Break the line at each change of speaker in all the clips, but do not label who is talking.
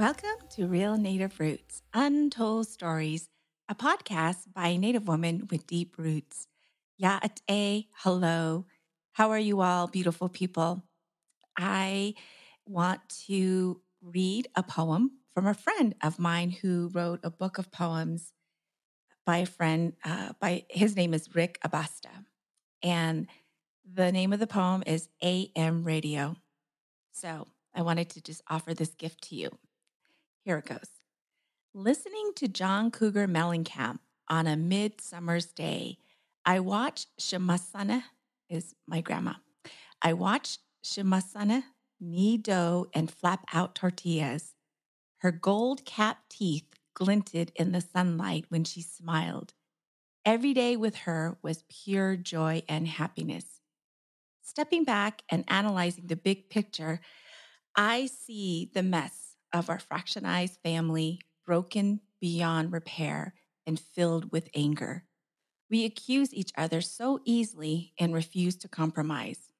Welcome to Real Native Roots Untold Stories, a podcast by a Native woman with deep roots. Ya'ate, hello. How are you all, beautiful people? I want to read a poem from a friend of mine who wrote a book of poems by a friend uh, by his name is Rick Abasta. And the name of the poem is AM Radio. So I wanted to just offer this gift to you. Here it goes. Listening to John Cougar Mellencamp on a midsummer's day, I watched Shamasana, is my grandma. I watched Shamasana knead dough and flap out tortillas. Her gold capped teeth glinted in the sunlight when she smiled. Every day with her was pure joy and happiness. Stepping back and analyzing the big picture, I see the mess of our fractionized family broken beyond repair and filled with anger. We accuse each other so easily and refuse to compromise.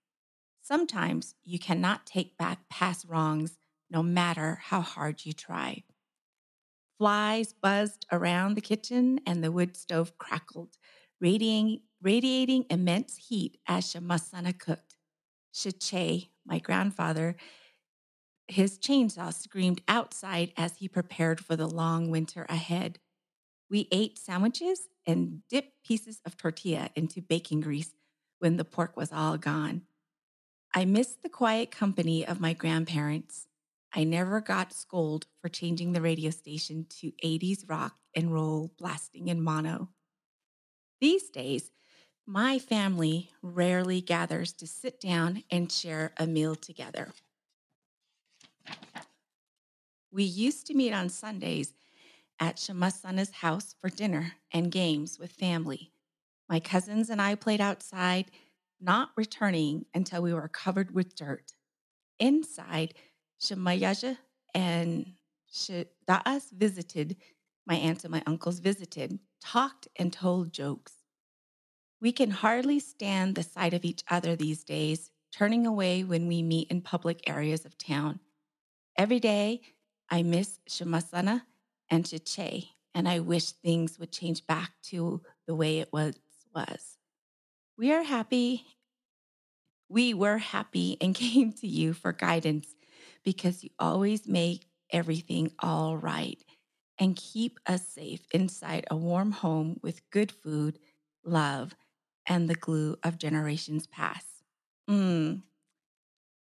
Sometimes you cannot take back past wrongs no matter how hard you try. Flies buzzed around the kitchen and the wood stove crackled, radiating, radiating immense heat as Shamasana cooked. Shiche, my grandfather, his chainsaw screamed outside as he prepared for the long winter ahead. We ate sandwiches and dipped pieces of tortilla into baking grease when the pork was all gone. I missed the quiet company of my grandparents. I never got scolded for changing the radio station to 80s rock and roll blasting in mono. These days, my family rarely gathers to sit down and share a meal together. We used to meet on Sundays at Shamasana's house for dinner and games with family. My cousins and I played outside, not returning until we were covered with dirt. Inside, Shemayaja and Shada'as visited, my aunts and my uncles visited, talked and told jokes. We can hardly stand the sight of each other these days, turning away when we meet in public areas of town. Every day, I miss Shamasana and Shiche, and I wish things would change back to the way it was. was. We are happy. We were happy and came to you for guidance because you always make everything all right and keep us safe inside a warm home with good food, love, and the glue of generations past. Mm.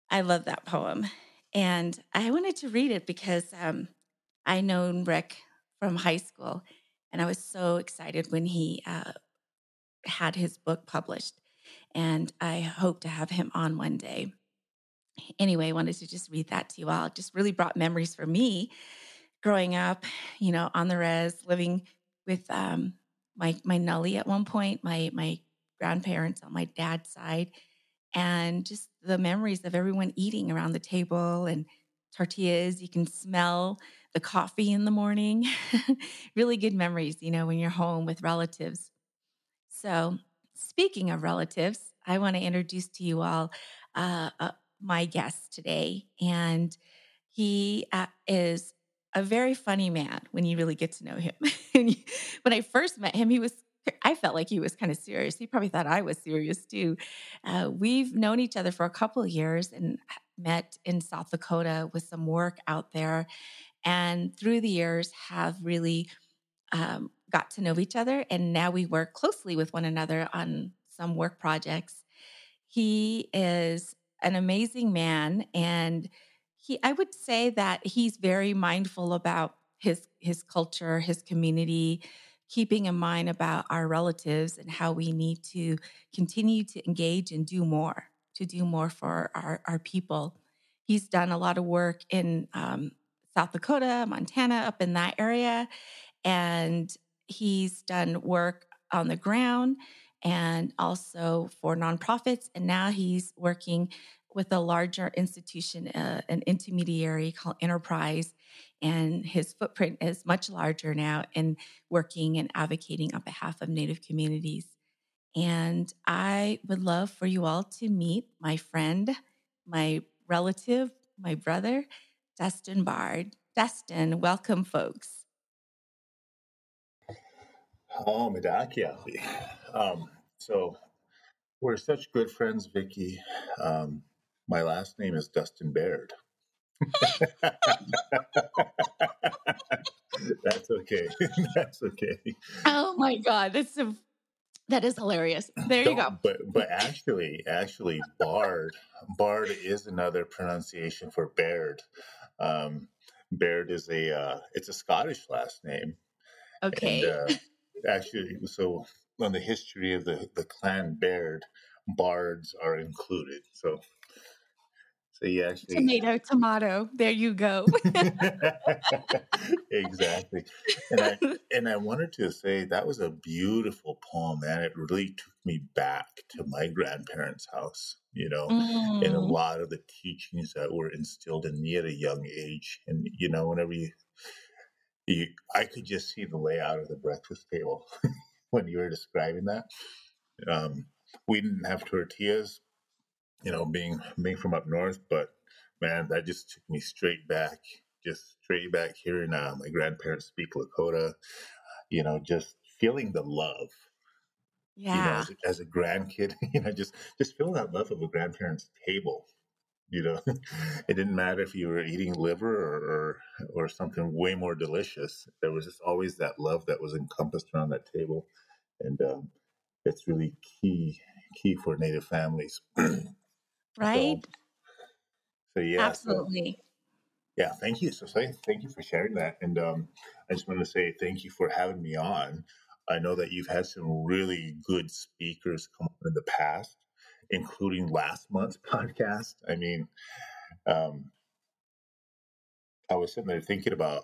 I love that poem. And I wanted to read it because um, I known Rick from high school, and I was so excited when he uh, had his book published. And I hope to have him on one day anyway, I wanted to just read that to you all. It just really brought memories for me growing up, you know, on the res, living with um, my my nully at one point, my my grandparents on my dad's side, and just the memories of everyone eating around the table and tortillas. You can smell the coffee in the morning. really good memories, you know, when you're home with relatives. So, speaking of relatives, I want to introduce to you all uh, a, my guest today. And he uh, is a very funny man when you really get to know him. when I first met him, he was, I felt like he was kind of serious. He probably thought I was serious too. Uh, we've known each other for a couple of years and met in South Dakota with some work out there. And through the years, have really um, got to know each other. And now we work closely with one another on some work projects. He is an amazing man and he I would say that he's very mindful about his his culture, his community, keeping in mind about our relatives and how we need to continue to engage and do more, to do more for our, our people. He's done a lot of work in um, South Dakota, Montana, up in that area. And he's done work on the ground and also for nonprofits. And now he's working with a larger institution, uh, an intermediary called Enterprise. And his footprint is much larger now in working and advocating on behalf of Native communities. And I would love for you all to meet my friend, my relative, my brother, Dustin Bard. Dustin welcome folks.
Oh, Medakia. Um, so we're such good friends, Vicky. Um, my last name is Dustin Baird. That's okay. That's okay.
Oh my God, that's so that is hilarious. There you go.
But but actually, actually, Bard Bard is another pronunciation for Baird. Um, Baird is a uh, it's a Scottish last name.
Okay.
And, uh, actually, so on the history of the the clan Baird, bards are included. So actually
tomato, tomato. There you go.
exactly. And I and I wanted to say that was a beautiful poem, and it really took me back to my grandparents' house. You know, mm. and a mm. lot of the teachings that were instilled in me at a young age. And you know, whenever you, you I could just see the layout of the breakfast table when you were describing that. Um, we didn't have tortillas, you know, being being from up north, but man, that just took me straight back, just straight back hearing uh, my grandparents speak Lakota, you know, just feeling the love.
Yeah.
You know, as, as a grandkid, you know, just just feeling that love of a grandparent's table. You know, it didn't matter if you were eating liver or, or or something way more delicious. There was just always that love that was encompassed around that table, and um, it's really key key for Native families.
right? So,
so yeah,
absolutely.
So, yeah, thank you. So thank you for sharing that, and um, I just want to say thank you for having me on. I know that you've had some really good speakers come on in the past, including last month's podcast. I mean, um, I was sitting there thinking about,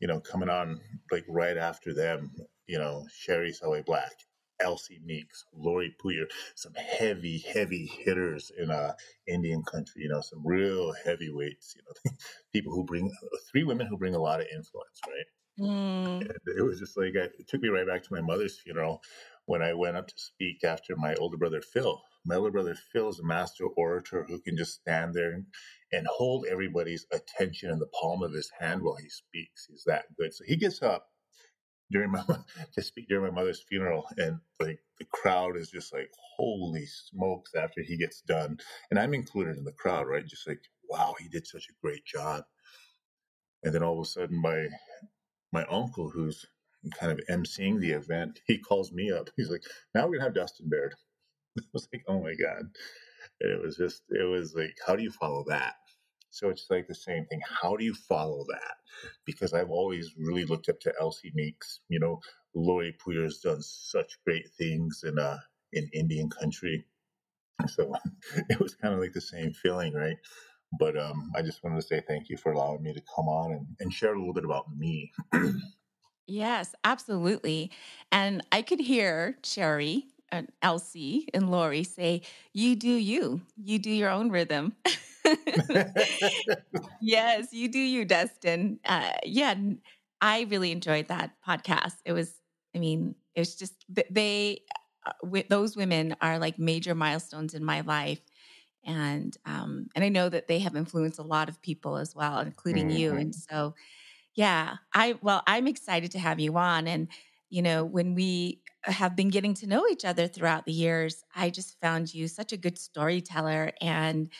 you know, coming on like right after them, you know, Sherry Salway Black, Elsie Meeks, Lori Pourier, some heavy, heavy hitters in uh, Indian country, you know, some real heavyweights, you know, people who bring three women who bring a lot of influence, right? Mm. it was just like, it took me right back to my mother's funeral when I went up to speak after my older brother Phil. My older brother Phil is a master orator who can just stand there and, and hold everybody's attention in the palm of his hand while he speaks. He's that good. So he gets up during my to speak during my mother's funeral and like the crowd is just like holy smokes after he gets done. And i'm included in the crowd right? Just like wow he did such a great job. And then all of a sudden my my uncle who's kind of emceeing the event he calls me up. He's like now we're gonna have dustin baird. I was like oh my god. And it was just it was like how do you follow that so it's like the same thing. How do you follow that? Because I've always really looked up to Elsie Meeks. You know, Lori Pourier's done such great things in uh in Indian country. So it was kind of like the same feeling, right? But um, I just wanted to say thank you for allowing me to come on and, and share a little bit about me.
yes, absolutely. And I could hear Sherry and Elsie and Lori say, You do you, you do your own rhythm. yes, you do you, Dustin. Uh, yeah, I really enjoyed that podcast. It was, I mean, it's just they, uh, those women are like major milestones in my life, and um, and I know that they have influenced a lot of people as well, including mm-hmm. you. And so, yeah, I well, I'm excited to have you on, and you know, when we have been getting to know each other throughout the years, I just found you such a good storyteller and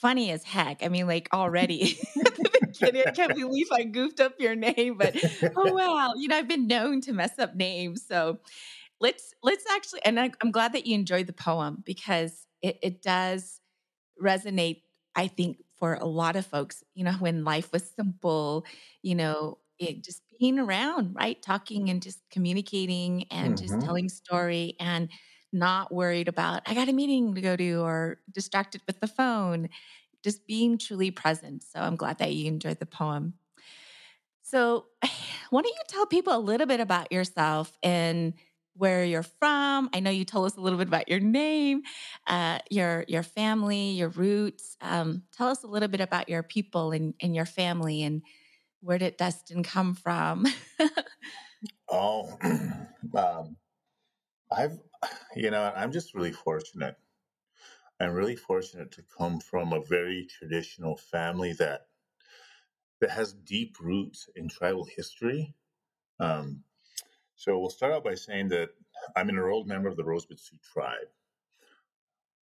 funny as heck. I mean, like already at the beginning, I can't believe I goofed up your name, but oh well, you know, I've been known to mess up names. So let's let's actually, and I, am glad that you enjoyed the poem because it, it does resonate. I think for a lot of folks, you know, when life was simple, you know, it just being around, right, talking and just communicating and mm-hmm. just telling story and not worried about, I got a meeting to go to or distracted with the phone, just being truly present. So I'm glad that you enjoyed the poem. So, why don't you tell people a little bit about yourself and where you're from? I know you told us a little bit about your name, uh, your your family, your roots. Um, tell us a little bit about your people and, and your family, and where did Dustin come from?
oh, um, I've you know, I'm just really fortunate. I'm really fortunate to come from a very traditional family that that has deep roots in tribal history. Um, so we'll start out by saying that I'm an enrolled member of the Rosebud Sioux tribe,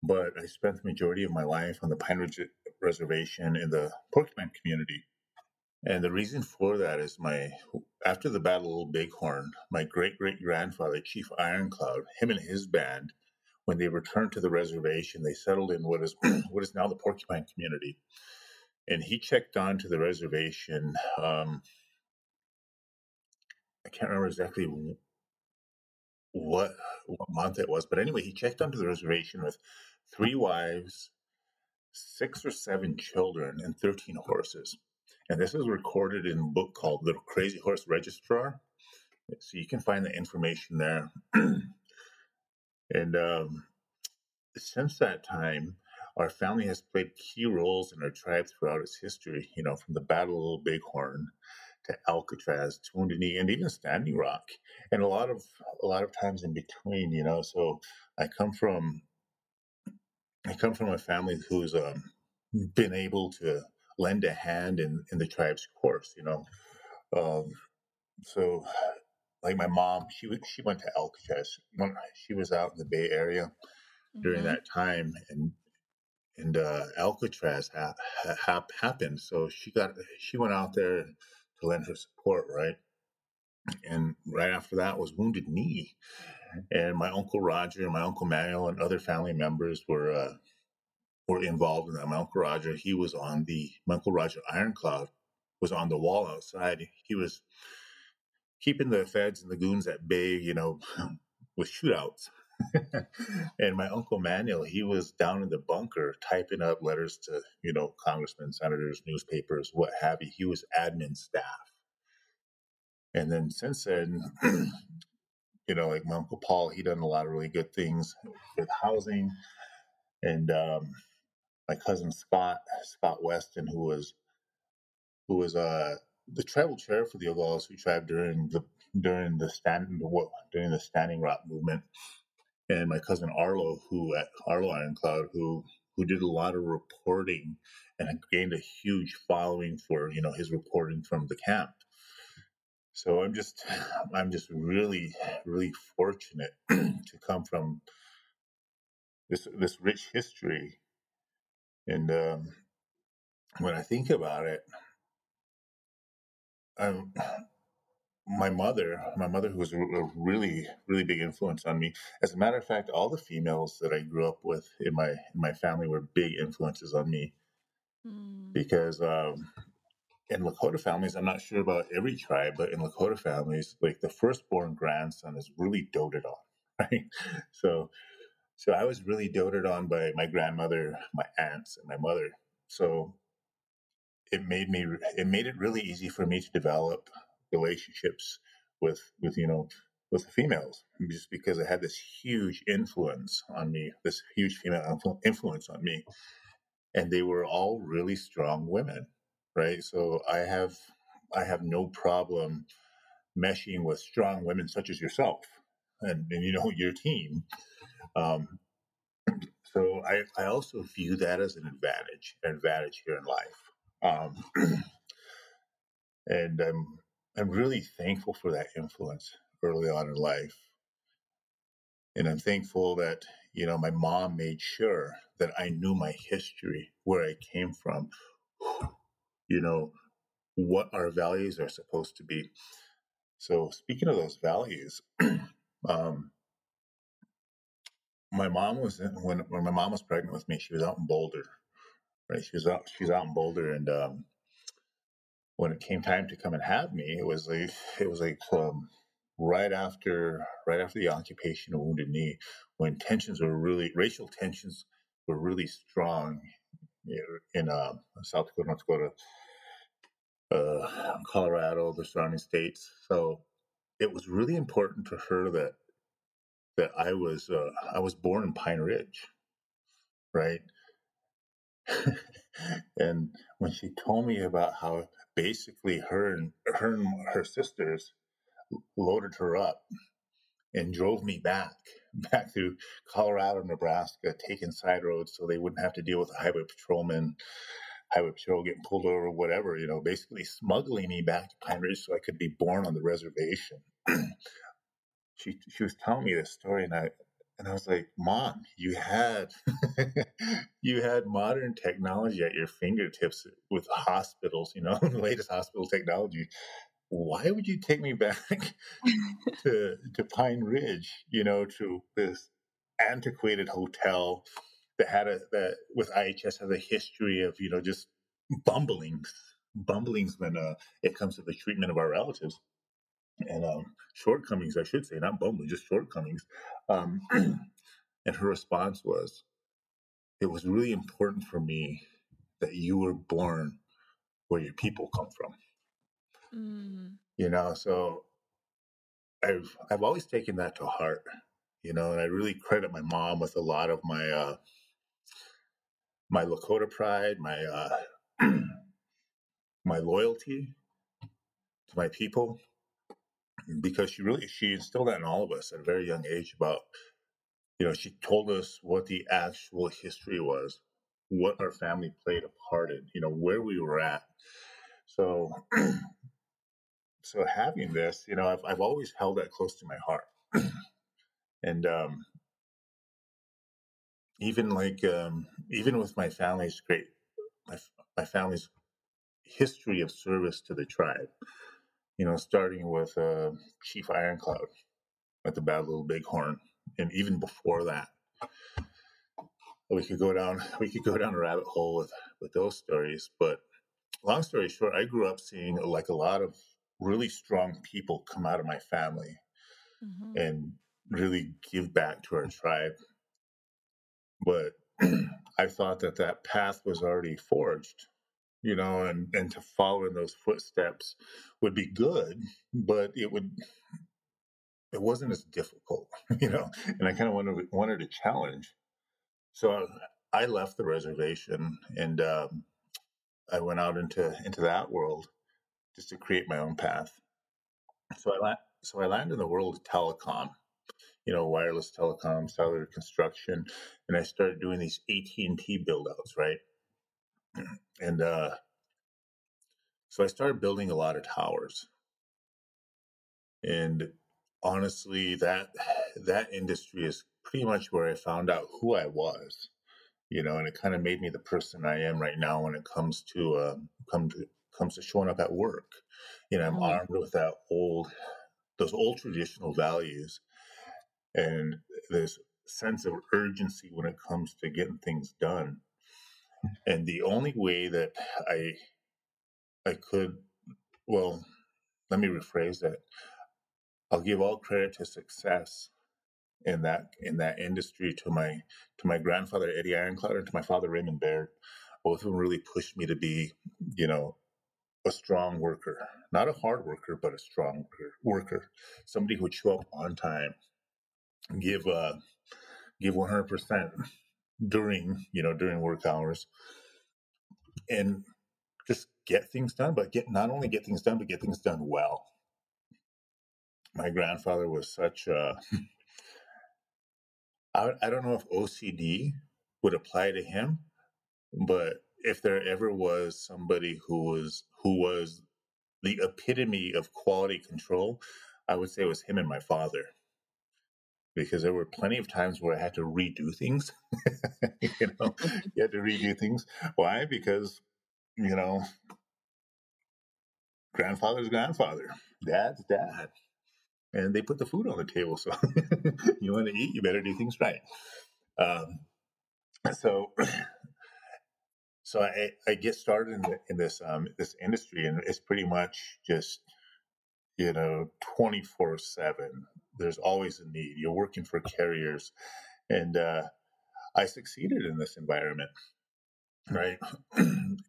but I spent the majority of my life on the Pine Ridge Reservation in the Porcupine community. And the reason for that is my after the Battle of Bighorn, my great great grandfather, Chief Ironcloud, him and his band, when they returned to the reservation, they settled in what is what is now the Porcupine community. And he checked on to the reservation. Um, I can't remember exactly what what month it was, but anyway, he checked onto the reservation with three wives, six or seven children, and thirteen horses. And this is recorded in a book called The Crazy Horse Registrar. So you can find the information there. and um, since that time, our family has played key roles in our tribe throughout its history, you know, from the Battle of Little Bighorn to Alcatraz to Wounded Knee and even Standing Rock. And a lot of a lot of times in between, you know. So I come from I come from a family who's um, been able to lend a hand in, in the tribe's course, you know. Um, so, like my mom, she she went to Alcatraz. When she was out in the Bay Area during mm-hmm. that time, and and uh, Alcatraz ha- ha- happened. So she got she went out there to lend her support, right? And right after that was Wounded Knee, and my uncle Roger and my uncle Manuel and other family members were uh, were involved in that. My Uncle Roger, he was on the my Uncle Roger Ironcloud was on the wall outside. He was keeping the feds and the goons at bay, you know, with shootouts. and my uncle Manuel, he was down in the bunker typing up letters to, you know, congressmen, senators, newspapers, what have you. He was admin staff. And then since then, you know, like my uncle Paul, he done a lot of really good things with housing. And um, my cousin Scott Scott Weston, who was who was uh, the tribal chair for the Oglala Sioux tribe during the during the stand during the Standing Rock movement, and my cousin Arlo, who at Arlo Ironcloud, who who did a lot of reporting and gained a huge following for you know his reporting from the camp. So I'm just I'm just really really fortunate to come from this this rich history and um, when I think about it, um, my mother, my mother, who was a, a, really, really big influence on me. As a matter of fact, all the females that I grew up with in my in my family were big influences on me. Mm. Because um, in Lakota families, I'm not sure about every tribe, but in Lakota families, like the firstborn grandson is really doted on, right? So so I was really doted on by my grandmother, my aunts, and my mother. So it made me it made it really easy for me to develop relationships with with you know with the females just because it had this huge influence on me, this huge female influence on me, and they were all really strong women, right? So I have I have no problem meshing with strong women such as yourself and, and you know your team um, so I, I also view that as an advantage, an advantage here in life. Um, and I'm I'm really thankful for that influence early on in life. And I'm thankful that, you know, my mom made sure that I knew my history, where I came from, you know, what our values are supposed to be. So speaking of those values, um, my mom was in, when when my mom was pregnant with me. She was out in Boulder, right? She was out she's out in Boulder, and um, when it came time to come and have me, it was like it was like um, right after right after the occupation of Wounded Knee, when tensions were really racial tensions were really strong in uh, South Dakota, North Dakota, uh, Colorado, the surrounding states. So it was really important to her that that I was uh, I was born in Pine Ridge, right? and when she told me about how basically her and her and her sisters loaded her up and drove me back back through Colorado, Nebraska, taking side roads so they wouldn't have to deal with a highway patrolman. highway patrol, getting pulled over, whatever, you know, basically smuggling me back to Pine Ridge so I could be born on the reservation. she she was telling me this story, and I and I was like, Mom, you had you had modern technology at your fingertips with hospitals, you know, the latest hospital technology. Why would you take me back to to Pine Ridge, you know, to this antiquated hotel that had a that with IHS has a history of, you know, just bumblings, bumblings when uh, it comes to the treatment of our relatives and um, shortcomings, I should say, not bumbling, just shortcomings. Um, and her response was, "It was really important for me that you were born where your people come from." Mm. You know, so I've I've always taken that to heart. You know, and I really credit my mom with a lot of my uh, my Lakota pride, my uh, my loyalty to my people, because she really she instilled that in all of us at a very young age about you know she told us what the actual history was what our family played a part in you know where we were at. So so having this you know i've, I've always held that close to my heart. And um even like um even with my family's great my, my family's history of service to the tribe you know, starting with uh, Chief Ironcloud at the Bad Little Bighorn, and even before that, we could go down we could go down a rabbit hole with with those stories. But long story short, I grew up seeing like a lot of really strong people come out of my family mm-hmm. and really give back to our tribe. But I thought that that path was already forged you know, and, and to follow in those footsteps would be good, but it would, it wasn't as difficult, you know, and I kind of wanted, wanted a challenge. So I left the reservation and um, I went out into, into that world just to create my own path. So I, so I landed in the world of telecom, you know, wireless telecom, cellular construction, and I started doing these AT&T build outs, right? And uh, so I started building a lot of towers. And honestly, that that industry is pretty much where I found out who I was, you know, and it kind of made me the person I am right now when it comes to uh, come to comes to showing up at work. You know, I'm mm-hmm. armed with that old those old traditional values and this sense of urgency when it comes to getting things done. And the only way that I I could well, let me rephrase that. I'll give all credit to success in that in that industry to my to my grandfather Eddie Ironcloud and to my father Raymond Baird. Both of them really pushed me to be, you know, a strong worker, not a hard worker, but a strong worker, somebody who would show up on time, give uh, give one hundred percent during you know during work hours and just get things done but get not only get things done but get things done well. My grandfather was such a I, I don't know if ocd would apply to him but if there ever was somebody who was who was the epitome of quality control i would say it was him and my father because there were plenty of times where I had to redo things. you know, you had to redo things. Why? Because, you know, grandfather's grandfather, dad's dad. And they put the food on the table. So you want to eat, you better do things right. Um, so, so I, I get started in, the, in this um, this industry, and it's pretty much just you know 24 7 there's always a need. You're working for carriers, and uh, I succeeded in this environment. Right,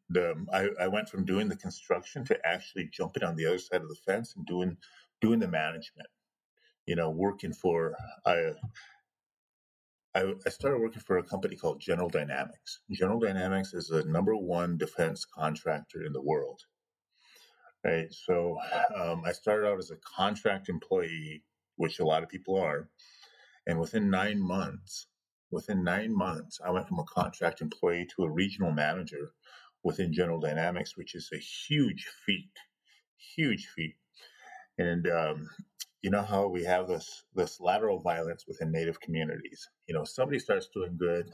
the, I, I went from doing the construction to actually jumping on the other side of the fence and doing doing the management. You know, working for I I, started working for a company called General Dynamics. General Dynamics is the number one defense contractor in the world. Right. So um, I started out as a contract employee which a lot of people are. And within nine months, within nine months, I went from a contract employee to a regional manager within General Dynamics, which is a huge feat, huge feat. And um, you know how we have this this lateral violence within Native communities. You know, somebody starts doing good,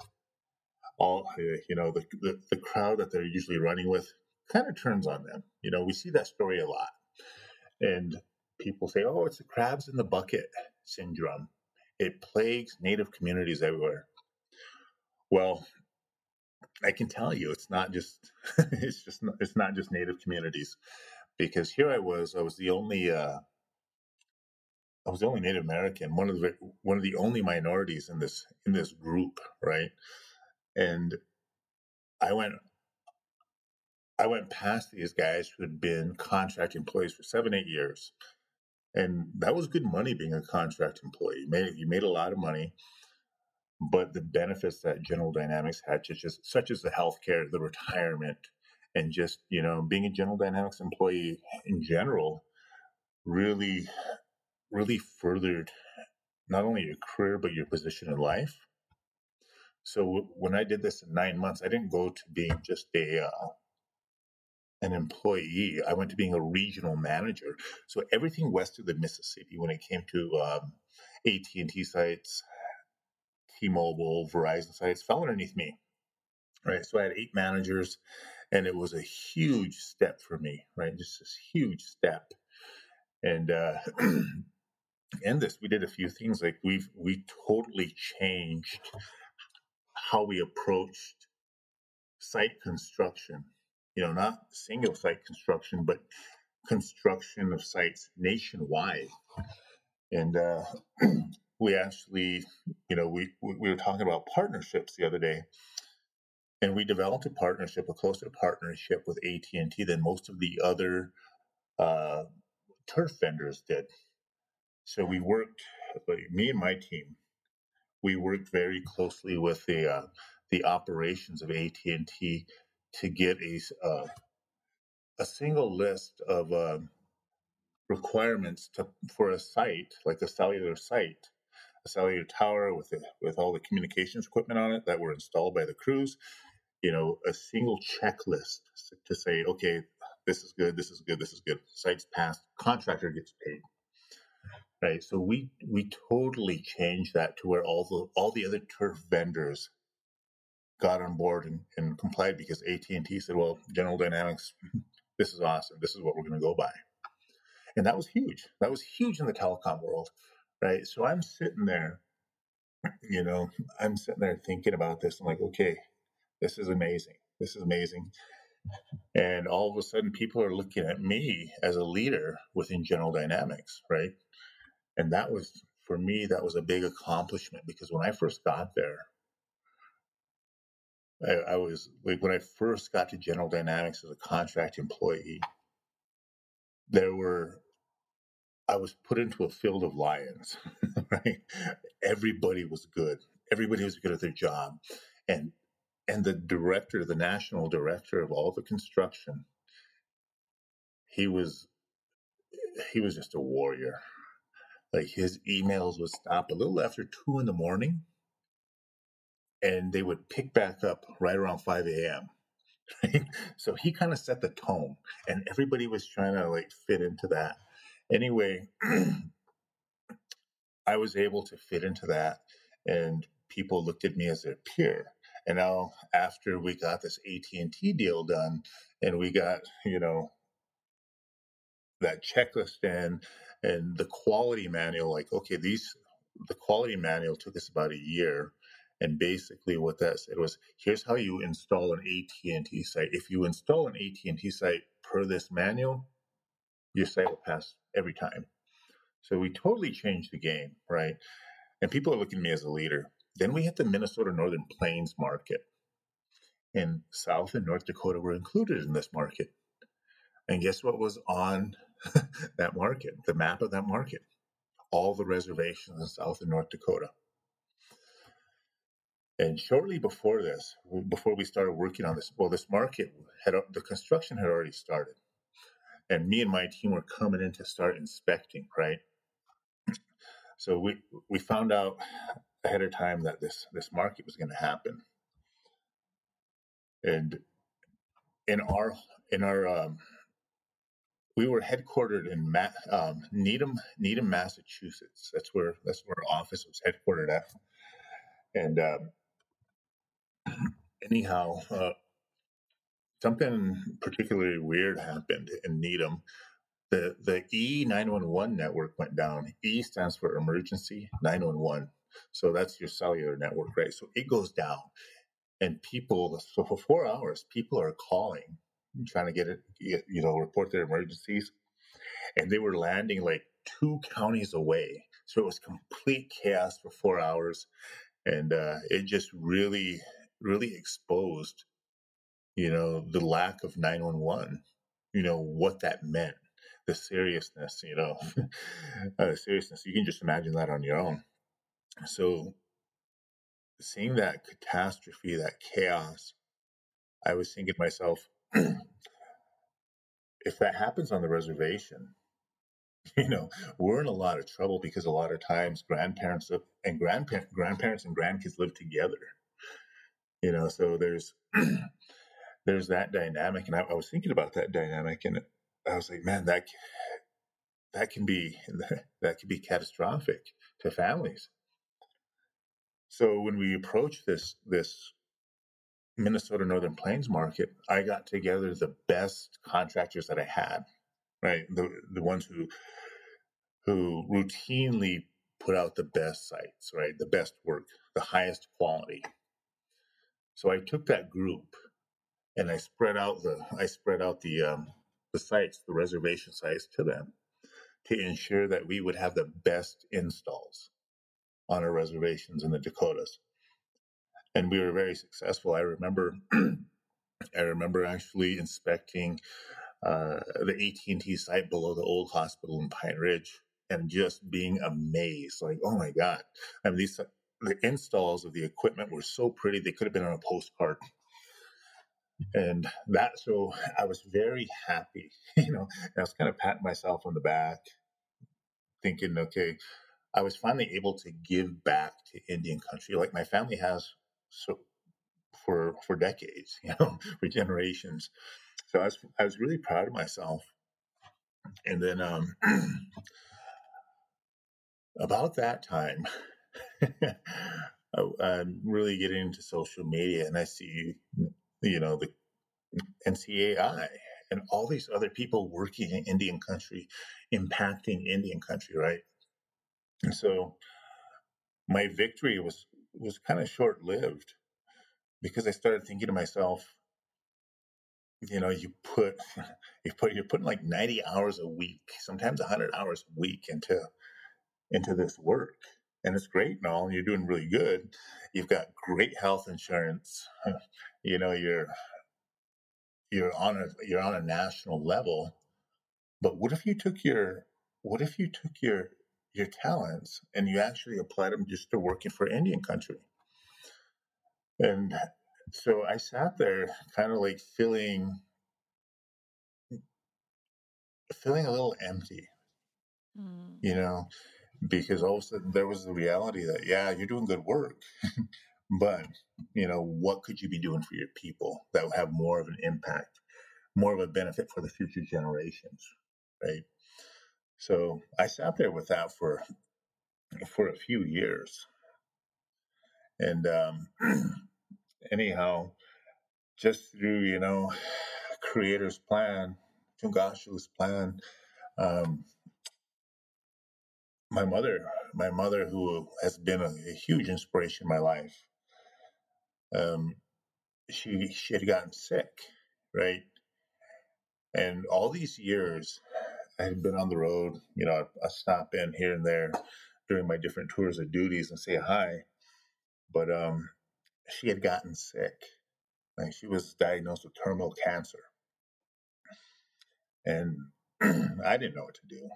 all you know, the the, the crowd that they're usually running with kind of turns on them. You know, we see that story a lot, and people say, "Oh, it's the crabs in the bucket syndrome." It plagues Native communities everywhere. Well, I can tell you, it's not just it's just not, it's not just Native communities, because here I was, I was the only uh, I was the only Native American, one of the one of the only minorities in this in this group, right? And I went I went past these guys who had been contract employees for seven, eight years. And that was good money being a contract employee. You made, you made a lot of money but the benefits that General Dynamics had, such as the healthcare, the retirement, and just you know being a General Dynamics employee in general, really, really furthered not only your career but your position in life. So when I did this in nine months, I didn't go to being just a uh, an employee. I went to being a regional manager. So everything west of the Mississippi, when it came to um, AT and T sites, T-Mobile, Verizon sites fell underneath me. Right. So I had eight managers and it was a huge step for me, right? Just this huge step. And uh in this we did a few things like we've we totally changed how we approached site construction. You know, not single site construction, but construction of sites nationwide. And uh we actually, you know, we we were talking about partnerships the other day, and we developed a partnership, a closer partnership with AT and T than most of the other uh, turf vendors did. So we worked, like me and my team, we worked very closely with the uh, the operations of AT and T to get a uh, a single list of uh, requirements to for a site like a cellular site a cellular tower with with all the communications equipment on it that were installed by the crews. You know, a single checklist to say, okay, this is good, this is good, this is good. Sites passed, contractor gets paid. Right. So we we totally changed that to where all the all the other turf vendors got on board and, and complied because AT and T said, well, General Dynamics, this is awesome. This is what we're going to go by. And that was huge. That was huge in the telecom world right? So I'm sitting there, you know, I'm sitting there thinking about this. I'm like, okay, this is amazing. This is amazing. And all of a sudden, people are looking at me as a leader within General Dynamics, right? And that was, for me, that was a big accomplishment because when I first got there, I, I was like, when I first got to General Dynamics as a contract employee, there were I was put into a field of lions, right? Everybody was good. Everybody was good at their job. And and the director, the national director of all the construction, he was he was just a warrior. Like his emails would stop a little after two in the morning and they would pick back up right around 5 a.m. So he kind of set the tone and everybody was trying to like fit into that anyway, I was able to fit into that, and people looked at me as their peer. And now, after we got this AT and T deal done, and we got you know that checklist in, and the quality manual, like okay, these the quality manual took us about a year. And basically, what that said was, here's how you install an AT&T site. If you install an AT&T site per this manual, your site will pass every time. So we totally changed the game, right? And people are looking at me as a leader. Then we hit the Minnesota Northern Plains market. And South and North Dakota were included in this market. And guess what was on that market, the map of that market? All the reservations in South and North Dakota. And shortly before this, before we started working on this, well, this market had the construction had already started and me and my team were coming in to start inspecting, right? So we we found out ahead of time that this this market was going to happen, and in our in our um, we were headquartered in Ma- um, Needham, Needham, Massachusetts. That's where that's where our office was headquartered at. And um, anyhow, uh, something particularly weird happened in Needham. The the E nine one one network went down. E stands for emergency nine one one. So that's your cellular network, right? So it goes down, and people. So for four hours, people are calling trying to get it, you know, report their emergencies. And they were landing like two counties away. So it was complete chaos for four hours. And uh, it just really, really exposed, you know, the lack of 911, you know, what that meant, the seriousness, you know, uh, seriousness. You can just imagine that on your own. So seeing that catastrophe, that chaos, I was thinking to myself, if that happens on the reservation, you know, we're in a lot of trouble because a lot of times grandparents and grandpa- grandparents and grandkids live together. You know, so there's there's that dynamic, and I, I was thinking about that dynamic, and I was like, man, that that can be that can be catastrophic to families. So when we approach this this Minnesota Northern Plains market, I got together the best contractors that I had, right? The the ones who who routinely put out the best sites, right? The best work, the highest quality. So I took that group and I spread out the I spread out the um, the sites, the reservation sites to them to ensure that we would have the best installs on our reservations in the Dakotas and we were very successful. I remember, I remember actually inspecting uh, the AT&T site below the old hospital in Pine Ridge, and just being amazed, like, oh my god! I mean, these the installs of the equipment were so pretty; they could have been on a postcard. And that, so I was very happy, you know. I was kind of patting myself on the back, thinking, okay, I was finally able to give back to Indian country, like my family has so for for decades, you know, for generations. So I was I was really proud of myself. And then um, about that time, Oh, I'm really getting into social media, and I see, you know, the NCAI and all these other people working in Indian country, impacting Indian country, right? And so my victory was was kind of short lived because I started thinking to myself, you know, you put you put you're putting like 90 hours a week, sometimes 100 hours a week into into this work. And it's great and all, and you're doing really good. You've got great health insurance. You know, you're you're on a you're on a national level. But what if you took your what if you took your your talents and you actually applied them just to working for Indian country? And so I sat there kind of like feeling feeling a little empty, mm. you know, because all of a sudden there was the reality that, yeah, you're doing good work, but, you know, what could you be doing for your people that would have more of an impact, more of a benefit for the future generations, right? So I sat there with that for for a few years, and um, anyhow, just through, you know, creator's plan, Tungashu's plan, um, my mother, my mother, who has been a, a huge inspiration in my life, um, she she had gotten sick, right? And all these years, I had been on the road. You know, I, I stop in here and there during my different tours of duties and say hi. But um, she had gotten sick. Like she was diagnosed with terminal cancer. And I didn't know what to do.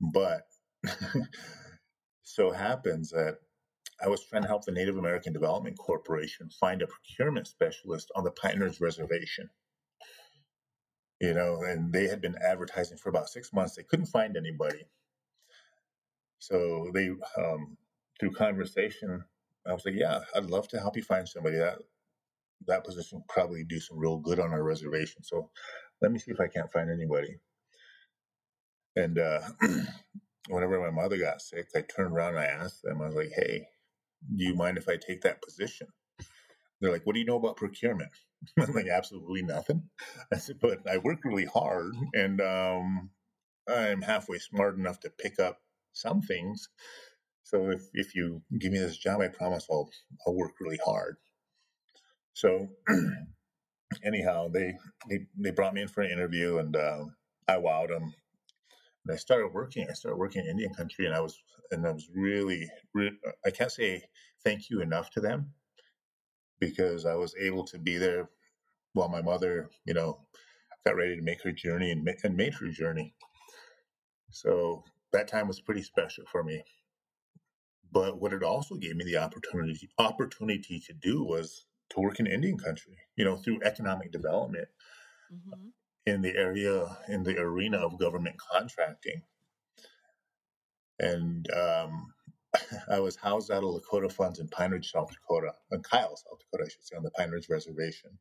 But so happens that I was trying to help the Native American Development Corporation find a procurement specialist on the Ridge Reservation. You know, and they had been advertising for about six months. They couldn't find anybody. So they, um, through conversation, I was like, yeah, I'd love to help you find somebody. That that position probably do some real good on our reservation. So let me see if I can't find anybody. And uh, whenever my mother got sick, I turned around and I asked them, I was like, hey, do you mind if I take that position? They're like, what do you know about procurement? I'm like, absolutely nothing. I said, but I work really hard and um, I'm halfway smart enough to pick up some things. So if, if you give me this job, I promise I'll, I'll work really hard. So anyhow, they, they, they brought me in for an interview and uh, I wowed them. And I started working. I started working in Indian country, and I was and I was really, really I can't say thank you enough to them because I was able to be there while my mother, you know, got ready to make her journey and, and made her journey. So that time was pretty special for me. But what it also gave me the opportunity opportunity to do was to work in Indian country, you know, through economic development mm-hmm. In the area in the arena of government contracting. And um, I was housed out of Lakota funds in Pine Ridge, South Dakota, in Kyle, South Dakota, I should say, on the Pine Ridge Reservation.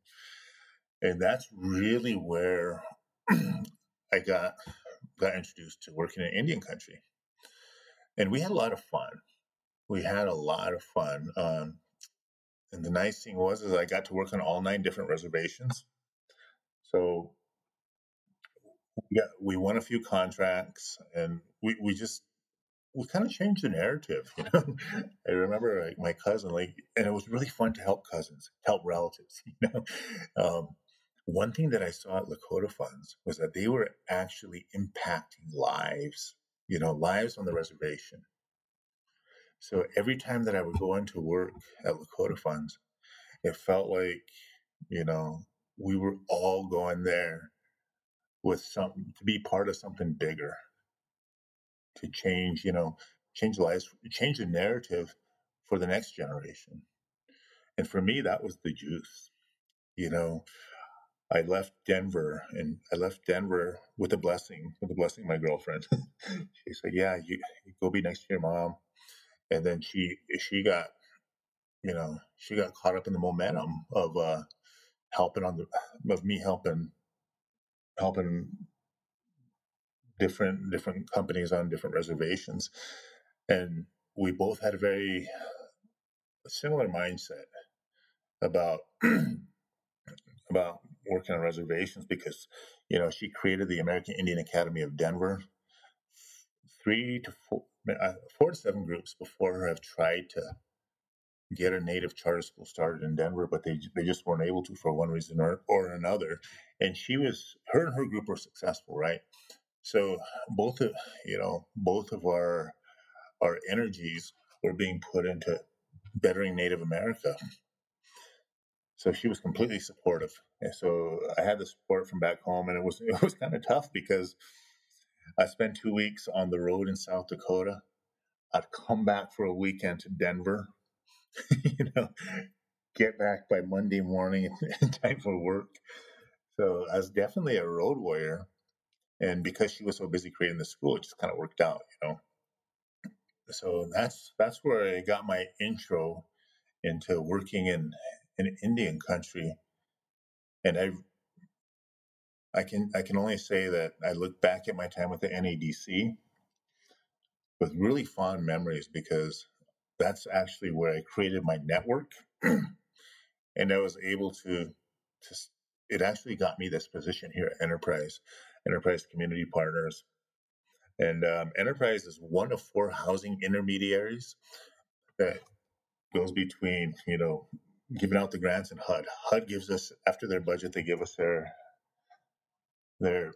And that's really where I got got introduced to working in Indian country. And we had a lot of fun. We had a lot of fun. Um, and the nice thing was is I got to work on all nine different reservations. So we, we won a few contracts and we, we just we kind of changed the narrative. You know, I remember like my cousin, like, and it was really fun to help cousins, help relatives. You know, um, one thing that I saw at Lakota Funds was that they were actually impacting lives. You know, lives on the reservation. So every time that I would go into work at Lakota Funds, it felt like, you know, we were all going there with something to be part of something bigger to change, you know, change lives, change the narrative for the next generation. And for me, that was the juice. You know, I left Denver and I left Denver with a blessing, with a blessing of my girlfriend. she said, Yeah, you, you go be next to your mom. And then she she got, you know, she got caught up in the momentum of uh helping on the of me helping helping different different companies on different reservations, and we both had a very similar mindset about about working on reservations because you know she created the American Indian Academy of Denver. Three to four, four to seven groups before her have tried to get a native charter school started in Denver, but they they just weren't able to for one reason or, or another. And she was her and her group were successful, right? So both of you know both of our our energies were being put into bettering Native America. So she was completely supportive. And so I had the support from back home, and it was it was kind of tough because I spent two weeks on the road in South Dakota. I'd come back for a weekend to Denver, you know, get back by Monday morning in time for work. So I was definitely a road warrior. And because she was so busy creating the school, it just kind of worked out, you know. So that's that's where I got my intro into working in in Indian country. And I I can I can only say that I look back at my time with the NADC with really fond memories because that's actually where I created my network, and I was able to to it actually got me this position here at Enterprise Enterprise Community Partners. And um, Enterprise is one of four housing intermediaries that goes between, you know, giving out the grants and HUD. HUD gives us after their budget, they give us their their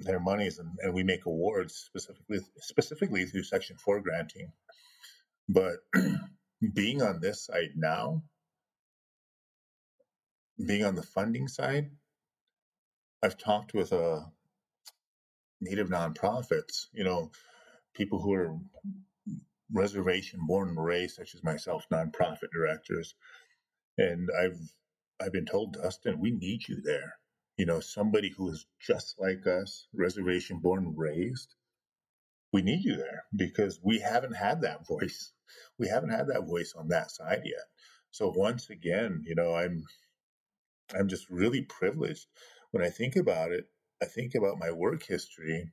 their monies, and, and we make awards specifically specifically through Section Four granting. But being on this side now, being on the funding side, I've talked with a native nonprofits, you know, people who are reservation born and raised, such as myself, nonprofit directors. And I've I've been told, Dustin, we need you there. You know, somebody who is just like us, reservation born and raised. We need you there because we haven't had that voice. We haven't had that voice on that side yet. So once again, you know, I'm I'm just really privileged. When I think about it, I think about my work history.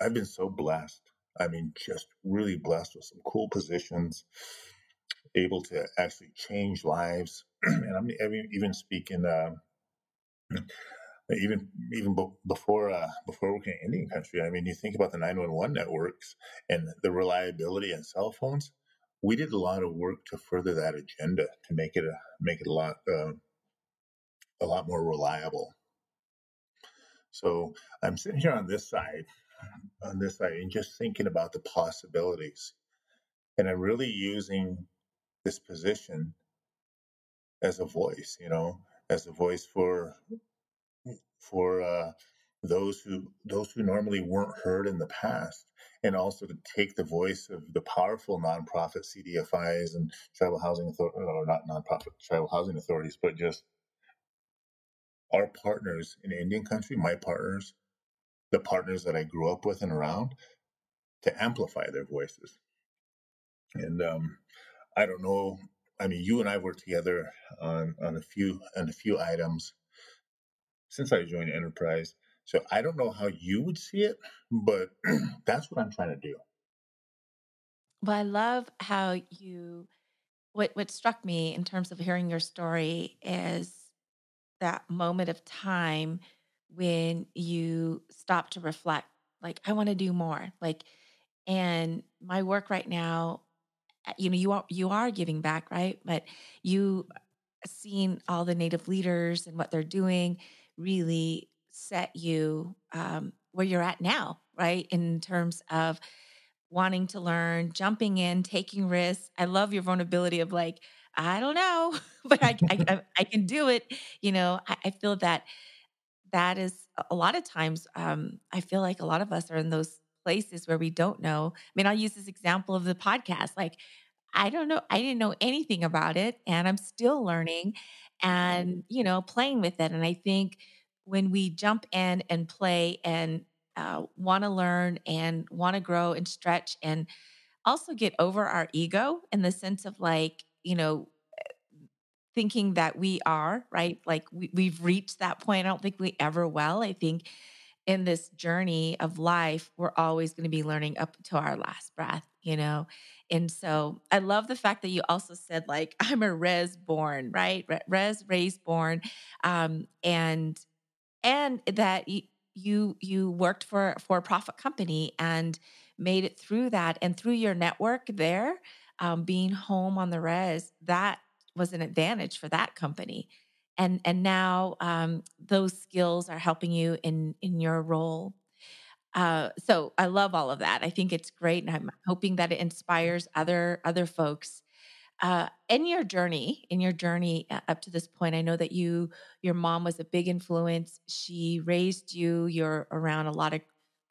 I've been so blessed. I mean, just really blessed with some cool positions, able to actually change lives. and I'm even speaking, uh, even even before uh, before working in Indian country. I mean, you think about the 911 networks and the reliability and cell phones. We did a lot of work to further that agenda to make it a make it a lot uh, a lot more reliable. So I'm sitting here on this side, on this side, and just thinking about the possibilities. And I'm really using this position as a voice, you know, as a voice for for uh, those who those who normally weren't heard in the past, and also to take the voice of the powerful nonprofit CDFIs and tribal housing or not nonprofit tribal housing authorities, but just our partners in Indian country, my partners, the partners that I grew up with and around, to amplify their voices. And um, I don't know. I mean, you and I worked together on on a few on a few items since I joined Enterprise. So I don't know how you would see it, but that's what I'm trying to do.
Well, I love how you what what struck me in terms of hearing your story is that moment of time when you stop to reflect like i want to do more like and my work right now uh, you know you are you are giving back right but you seeing all the native leaders and what they're doing really set you um, where you're at now right in terms of wanting to learn jumping in taking risks i love your vulnerability of like I don't know, but I, I, I can do it. You know, I, I, feel that that is a lot of times. Um, I feel like a lot of us are in those places where we don't know. I mean, I'll use this example of the podcast. Like, I don't know, I didn't know anything about it, and I'm still learning, and you know, playing with it. And I think when we jump in and play and uh, want to learn and want to grow and stretch and also get over our ego in the sense of like you know, thinking that we are, right? Like we, we've reached that point. I don't think we ever will. I think in this journey of life, we're always going to be learning up to our last breath, you know? And so I love the fact that you also said, like, I'm a res born, right? Res raised born. Um, and, and that you, you worked for, for a profit company and made it through that and through your network there um, being home on the res, that was an advantage for that company. And and now um, those skills are helping you in in your role. Uh, so I love all of that. I think it's great, and I'm hoping that it inspires other other folks. Uh, in your journey, in your journey uh, up to this point, I know that you, your mom was a big influence. She raised you. You're around a lot of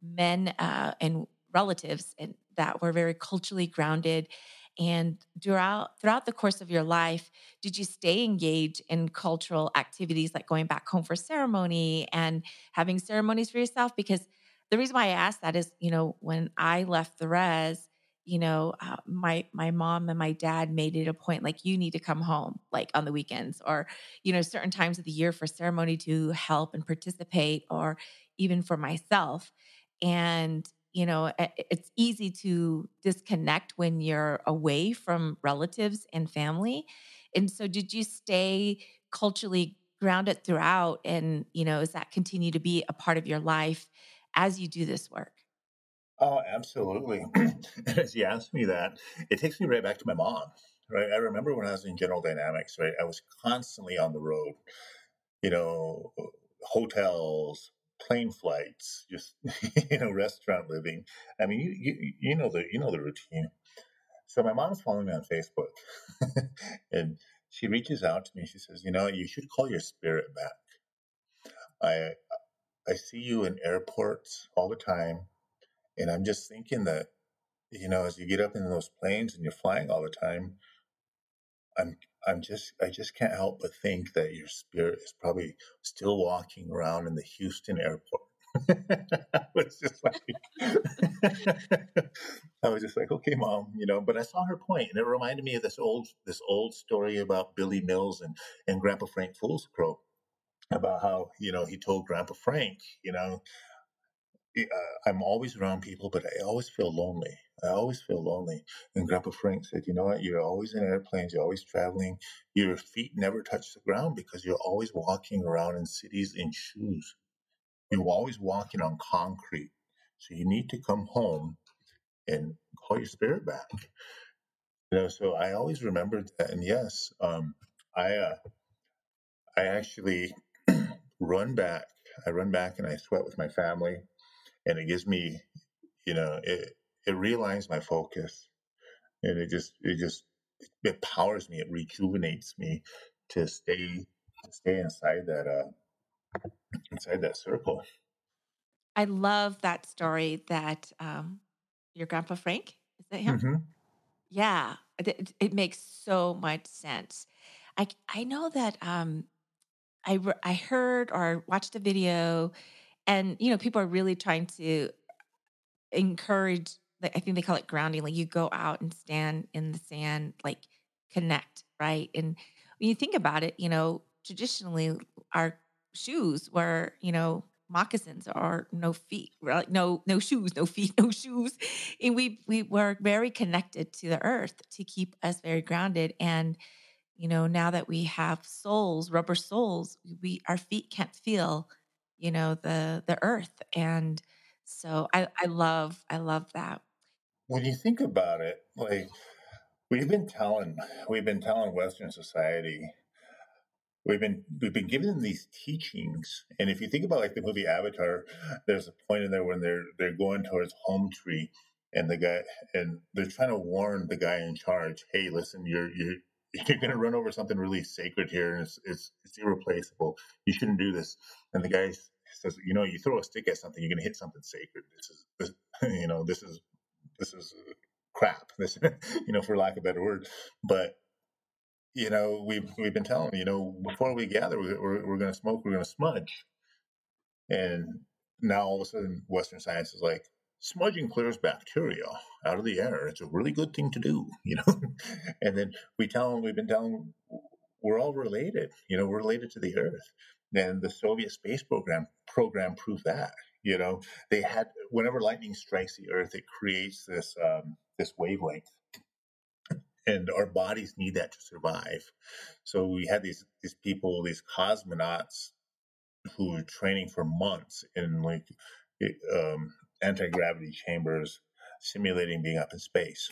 men uh, and relatives, and that were very culturally grounded and throughout throughout the course of your life, did you stay engaged in cultural activities like going back home for ceremony and having ceremonies for yourself? Because the reason why I asked that is, you know, when I left the res, you know, uh, my my mom and my dad made it a point like you need to come home like on the weekends or you know certain times of the year for ceremony to help and participate or even for myself. And you know it's easy to disconnect when you're away from relatives and family. And so did you stay culturally grounded throughout? And you know does that continue to be a part of your life as you do this work
oh absolutely as you asked me that it takes me right back to my mom right i remember when i was in general dynamics right i was constantly on the road you know uh, hotels plane flights, just you know, restaurant living. I mean, you you, you know the you know the routine. So my mom's following me on Facebook, and she reaches out to me. She says, "You know, you should call your spirit back. I I see you in airports all the time, and I'm just thinking that, you know, as you get up in those planes and you're flying all the time, I'm I'm just I just can't help but think that your spirit is probably still walking around in the Houston airport. I was just like, I was just like, okay, mom, you know. But I saw her point, and it reminded me of this old this old story about Billy Mills and and Grandpa Frank Fools Crow about how you know he told Grandpa Frank, you know, uh, I'm always around people, but I always feel lonely. I always feel lonely. And Grandpa Frank said, You know what? You're always in airplanes, you're always traveling. Your feet never touch the ground because you're always walking around in cities in shoes. You're always walking on concrete. So you need to come home and call your spirit back. You know, so I always remembered that. And yes, um, I, uh, I actually run back. I run back and I sweat with my family and it gives me, you know, it it realigns my focus, and it just it just it powers me, it rejuvenates me to stay to stay inside that uh inside that circle.
I love that story that um, your grandpa Frank is that him?
hmm
Yeah, it it makes so much sense. I I know that um, I I heard or watched a video, and you know people are really trying to encourage like I think they call it grounding. Like you go out and stand in the sand, like connect, right? And when you think about it, you know, traditionally our shoes were, you know, moccasins or no feet, like no no shoes, no feet, no shoes. And we we were very connected to the earth to keep us very grounded. And you know, now that we have soles, rubber soles, we our feet can't feel, you know, the the earth. And so I I love I love that.
When you think about it, like we've been telling we've been telling Western society we've been we've been given these teachings and if you think about like the movie avatar there's a point in there when they're they're going towards home tree and the guy and they're trying to warn the guy in charge hey listen you're you're you're going to run over something really sacred here and it's, it's it's irreplaceable. You shouldn't do this. And the guy says you know you throw a stick at something you're going to hit something sacred. This is this, you know this is this is uh, crap. This you know for lack of a better word. But you know, we've we've been telling you know before we gather, we're, we're going to smoke, we're going to smudge, and now all of a sudden, Western science is like smudging clears bacteria out of the air. It's a really good thing to do, you know. and then we tell them we've been telling we're all related, you know, we're related to the Earth, and the Soviet space program program proved that. You know, they had whenever lightning strikes the Earth, it creates this um, this wavelength and our bodies need that to survive. So we had these these people, these cosmonauts, who were training for months in like um, anti gravity chambers, simulating being up in space.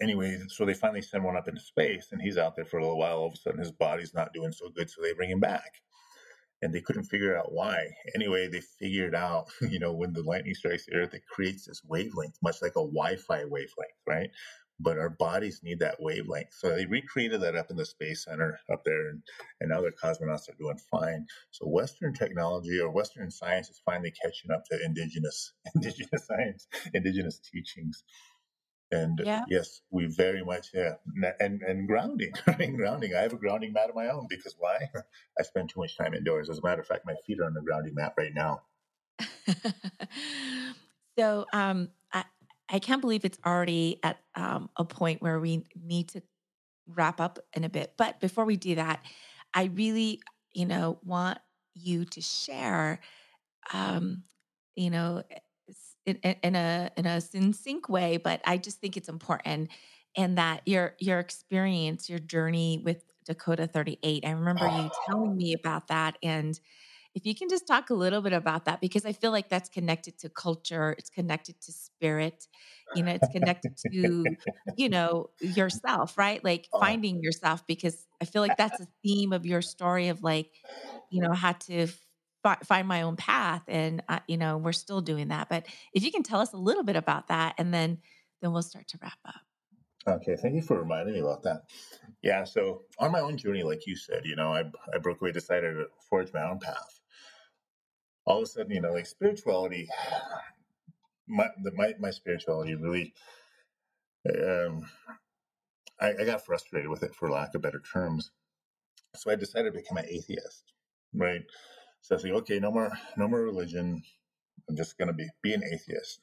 Anyway, so they finally send one up into space, and he's out there for a little while. All of a sudden, his body's not doing so good, so they bring him back and they couldn't figure out why. Anyway, they figured out, you know, when the lightning strikes the earth, it creates this wavelength, much like a Wi-Fi wavelength, right? But our bodies need that wavelength. So they recreated that up in the space center up there, and, and now their cosmonauts are doing fine. So Western technology or Western science is finally catching up to indigenous indigenous science, indigenous teachings. And
Yeah.
yes, we very much yeah, and and grounding, grounding. I have a grounding mat of my own because why? I spend too much time indoors. As a matter of fact, my feet are on the grounding mat right now.
so um, I can't believe it's already at um, a point where we need to wrap up in a bit. But before we do that, I really, you know, want you to share, um, you know, in, in in a in a sync way. But I just think it's important, and that your your experience, your journey with Dakota Thirty Eight. I remember you telling me about that, and if you can just talk a little bit about that, because I feel like that's connected to culture, it's connected to spirit, you know, it's connected to, you know, yourself, right? Like
Oh,
finding yourself, because I feel like that's a theme of your story of like, you know, had to fi- find my own path. And, uh, you know, we're still doing that. But if you can tell us a little bit about that, and then, then we'll start to wrap up.
okay. Thank you for reminding me about that. Yeah. So on my own journey, like you said, you know, I I broke away, decided to forge my own path. All of a sudden, you know, like spirituality, my the, my my spirituality really, um, I, I got frustrated with it for lack of better terms. So I decided to become an atheist, right? So I say, okay, no more, no more religion. I'm just going to be be an atheist.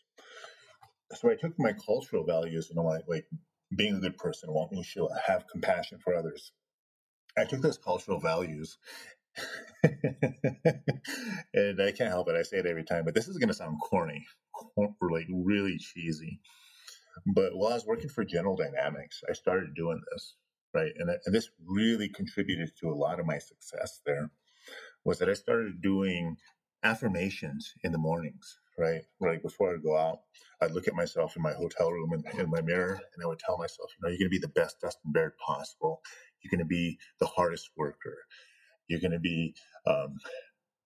So I took my cultural values, you know, like, like being a good person, wanting to have compassion for others. I took those cultural values, and I can't help it. I say it every time, but this is going to sound corny, like really cheesy. But while I was working for General Dynamics, I started doing this, right? And, and this really contributed to a lot of my success there was that I started doing affirmations in the mornings, right? Right before I go out, I'd look at myself in my hotel room in, in my mirror and I would tell myself, you know, you're going to be the best Dustin Baird possible. You're going to be the hardest worker. You're going to be um,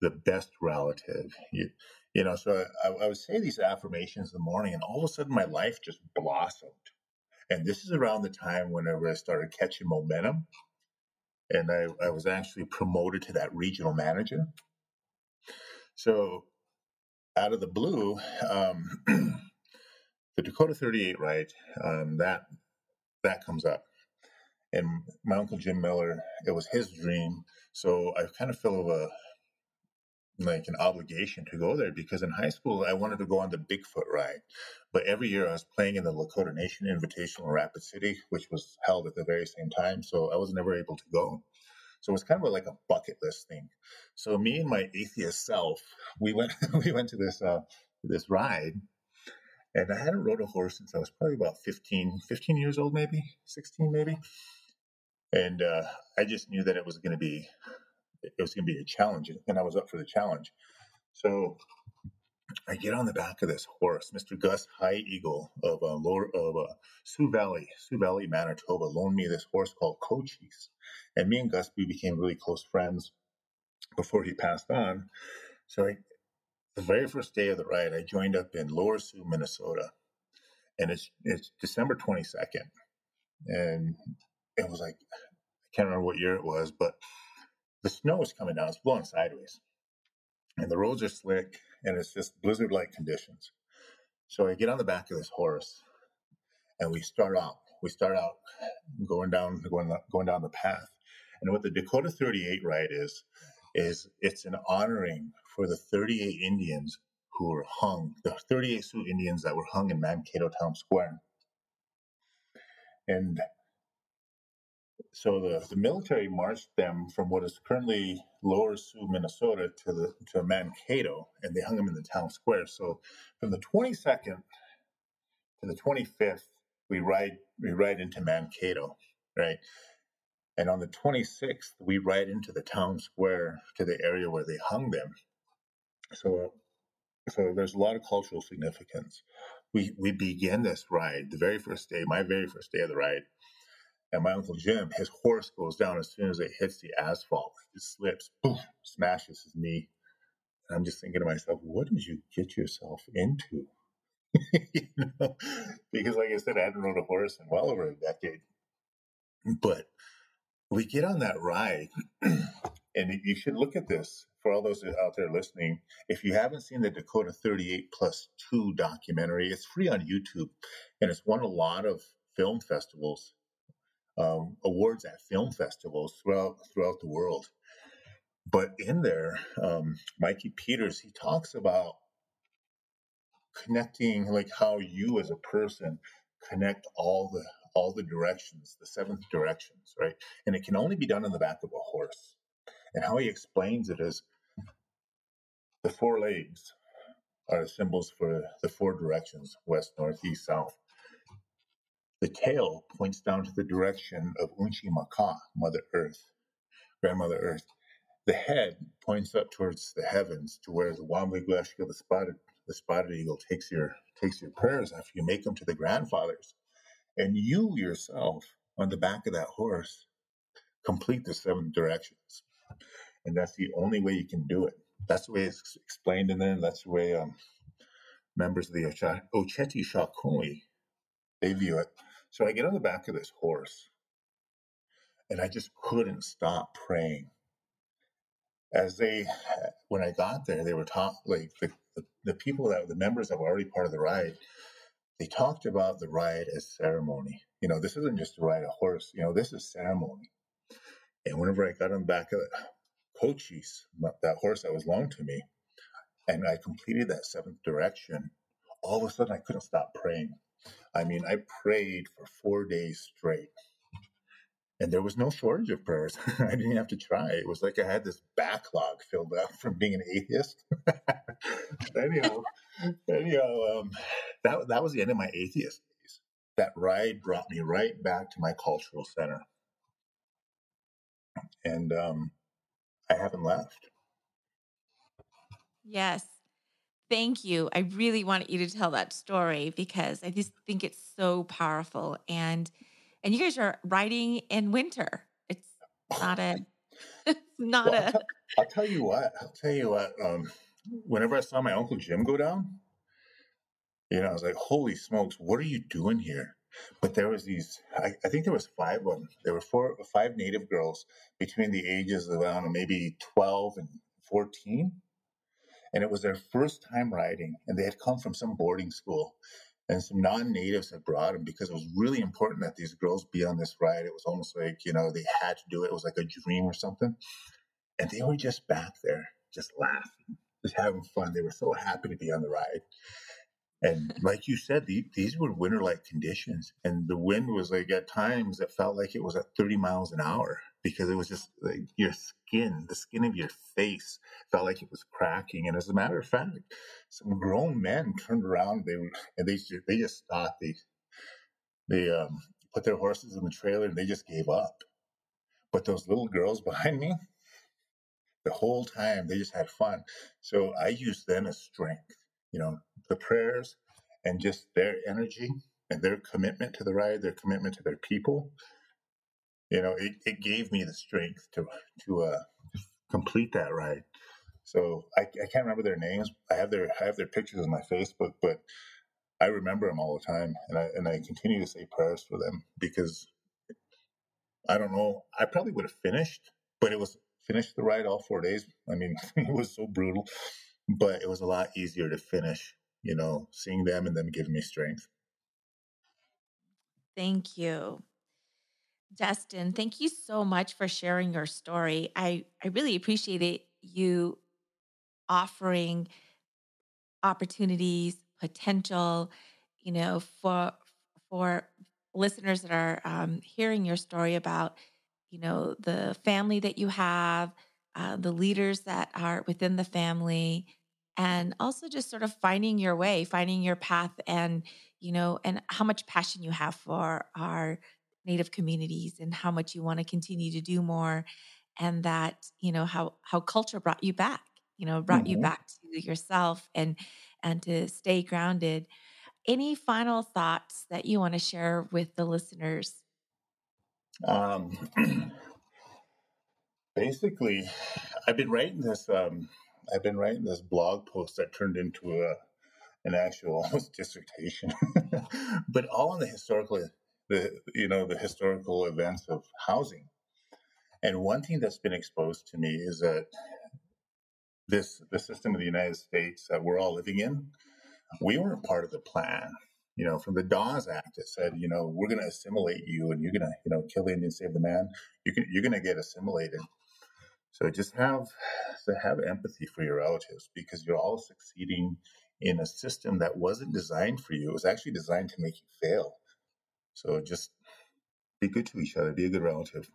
the best relative. You, you know, so I, I would say these affirmations in the morning, and all of a sudden my life just blossomed. And this is around the time whenever I started catching momentum and I, I was actually promoted to that regional manager. So, out of the blue, um, the Dakota 38 right um, that that comes up, and my uncle Jim Miller, it was his dream. So I kind of feel a like an obligation to go there because in high school I wanted to go on the Big Foot ride, but every year I was playing in the Lakota Nation Invitational Rapid City, which was held at the very same time, so I was never able to go. So it was kind of like a bucket list thing. So me and my atheist self, we went we went to this uh, this ride, and I hadn't rode a horse since I was probably about 15, 15 years old, maybe 16, maybe. And uh, I just knew that it was going to be it was going to be a challenge, and I was up for the challenge. So I get on the back of this horse, Mr. Gus High Eagle of uh, lower of uh, Sioux Valley, Sioux Valley, Manitoba, loaned me this horse called Cochise, and me and Gus we became really close friends before he passed on. So I, the very first day of the ride, I joined up in Lower Sioux, Minnesota, and it's it's December twenty second, and it was like I can't remember what year it was, but the snow is coming down. It's blowing sideways. And the roads are slick and it's just blizzard like conditions. So I get on the back of this horse and we start out. We start out going down going going down the path. And what the Dakota 38 ride is, is it's an honoring for the 38 Indians who were hung, the 38 Sioux Indians that were hung in Mankato Town Square. And so the, the military marched them from what is currently Lower Sioux, Minnesota, to the to Mankato, and they hung them in the town square. So from the 22nd to the 25th, we ride we ride into Mankato, right? And on the 26th, we ride into the town square to the area where they hung them. So, so there's a lot of cultural significance. We we begin this ride the very first day, my very first day of the ride and my uncle Jim, his horse goes down as soon as it hits the asphalt. It slips, boom, smashes his knee. And I'm just thinking to myself, what did you get yourself into? you know? Because, like I said, I hadn't rode a horse in well over a decade. But we get on that ride, and you should look at this for all those out there listening. If you haven't seen the Dakota 38 plus 2 documentary, it's free on YouTube, and it's won a lot of film festivals um, awards at film festivals throughout throughout the world. But in there, um, Mikey Peters he talks about connecting, like how you as a person connect all the all the directions, the seventh directions, right? And it can only be done on the back of a horse. And how he explains it is the four legs are symbols for the four directions west, north, east, south. The tail points down to the direction of Unchi Maka, Mother Earth, Grandmother Earth. The head points up towards the heavens to where the Wambli Gleska, the spotted the spotted eagle, takes your takes your prayers after you make them to the grandfathers. And you yourself, on the back of that horse, complete the seven directions. And that's the only way you can do it. That's the way it's explained in there. That's the way um, members of the Oceti Sakowin they view it. So I get on the back of this horse and I just couldn't stop praying. As they, when I got there, they were talking, like the, the, the people that, the members that were already part of the ride, they talked about the ride as ceremony. You know, this isn't just to ride a horse, you know, this is ceremony. And whenever I got on the back of Cochise, that horse that was loaned to me, and I completed that seventh direction, all of a sudden I couldn't stop praying. I mean, I prayed for four days straight. And there was no shortage of prayers. I didn't have to try. It was like I had this backlog filled up from being an atheist. anyhow, anyhow um, that, that was the end of my atheist days. That ride brought me right back to my cultural center. And um, I haven't left.
Yes. Thank you. I really wanted you to tell that story because I just think it's so powerful. And and you guys are riding in winter. It's not a it's not
Well, I'll,
a
tell I'll tell you what. I'll tell you what. Um, whenever I saw my uncle Jim go down, you know, I was like, "Holy smokes, what are you doing here?" But there was these. I, I think there was five of them. There were four, five native girls between the ages of I don't know, maybe twelve and fourteen, and it was their first time riding, and they had come from some boarding school. And some non-natives had brought them because it was really important that these girls be on this ride. It was almost like you know they had to do it. It was like a dream or something and they were just back there, just laughing, just having fun. They were so happy to be on the ride. And like you said, the, these were winter like conditions. And the wind was like at times it felt like it was at 30 miles an hour because it was just like your skin, the skin of your face felt like it was cracking. And as a matter of fact, some grown men turned around they were, and they, they just stopped. They, they um, put their horses in the trailer and they just gave up. But those little girls behind me, the whole time they just had fun. So I used them as strength, you know, the prayers and just their energy and their commitment to the ride, their commitment to their people. You know, it, it gave me the strength to to uh, complete that ride. So I, I can't remember their names. I have their I have their pictures on my Facebook, but I remember them all the time, and I and I continue to say prayers for them because I don't know. I probably would have finished, but it was finished the ride all four days. I mean, it was so brutal, but it was a lot easier to finish. You know, seeing them and them giving me strength.
thank you. Dustin, thank you so much for sharing your story. I, I really appreciate you offering opportunities, potential, you know, for for listeners that are um, hearing your story about, you know, the family that you have, uh, the leaders that are within the family, and also just sort of finding your way, finding your path, and you know, and how much passion you have for our Native communities and how much you want to continue to do more, and that you know how how culture brought you back, you know, brought you
hmm
back to yourself and and to stay grounded any final thoughts that you want to share with the listeners?
Um, basically, I've been writing this. Um, I've been writing this blog post that turned into a an actual almost dissertation, but all on the historical, the you know the historical events of housing. And one thing that's been exposed to me is that this the system of the United States that we're all living in, we weren't part of the plan. You know, from the Dawes Act, it said, you know, we're going to assimilate you, and you're going to, you know, kill the Indian, save the man. You you're going to get assimilated. So just have to have empathy for your relatives because you're all succeeding in a system that wasn't designed for you. It was actually designed to make you fail. So just be good to each other. Be a good relative.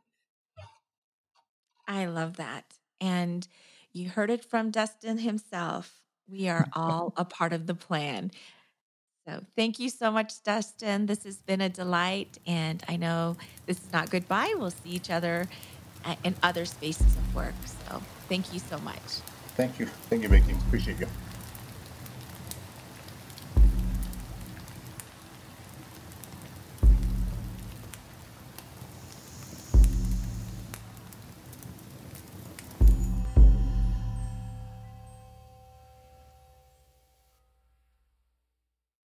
I love that. And you heard it from Dustin himself. We are all a part of the plan. So thank you so much, Dustin. This has been a delight. And I know this is not goodbye. We'll see each other in other spaces of work. So thank you so much.
Thank you. Thank you, Vicky. Appreciate you.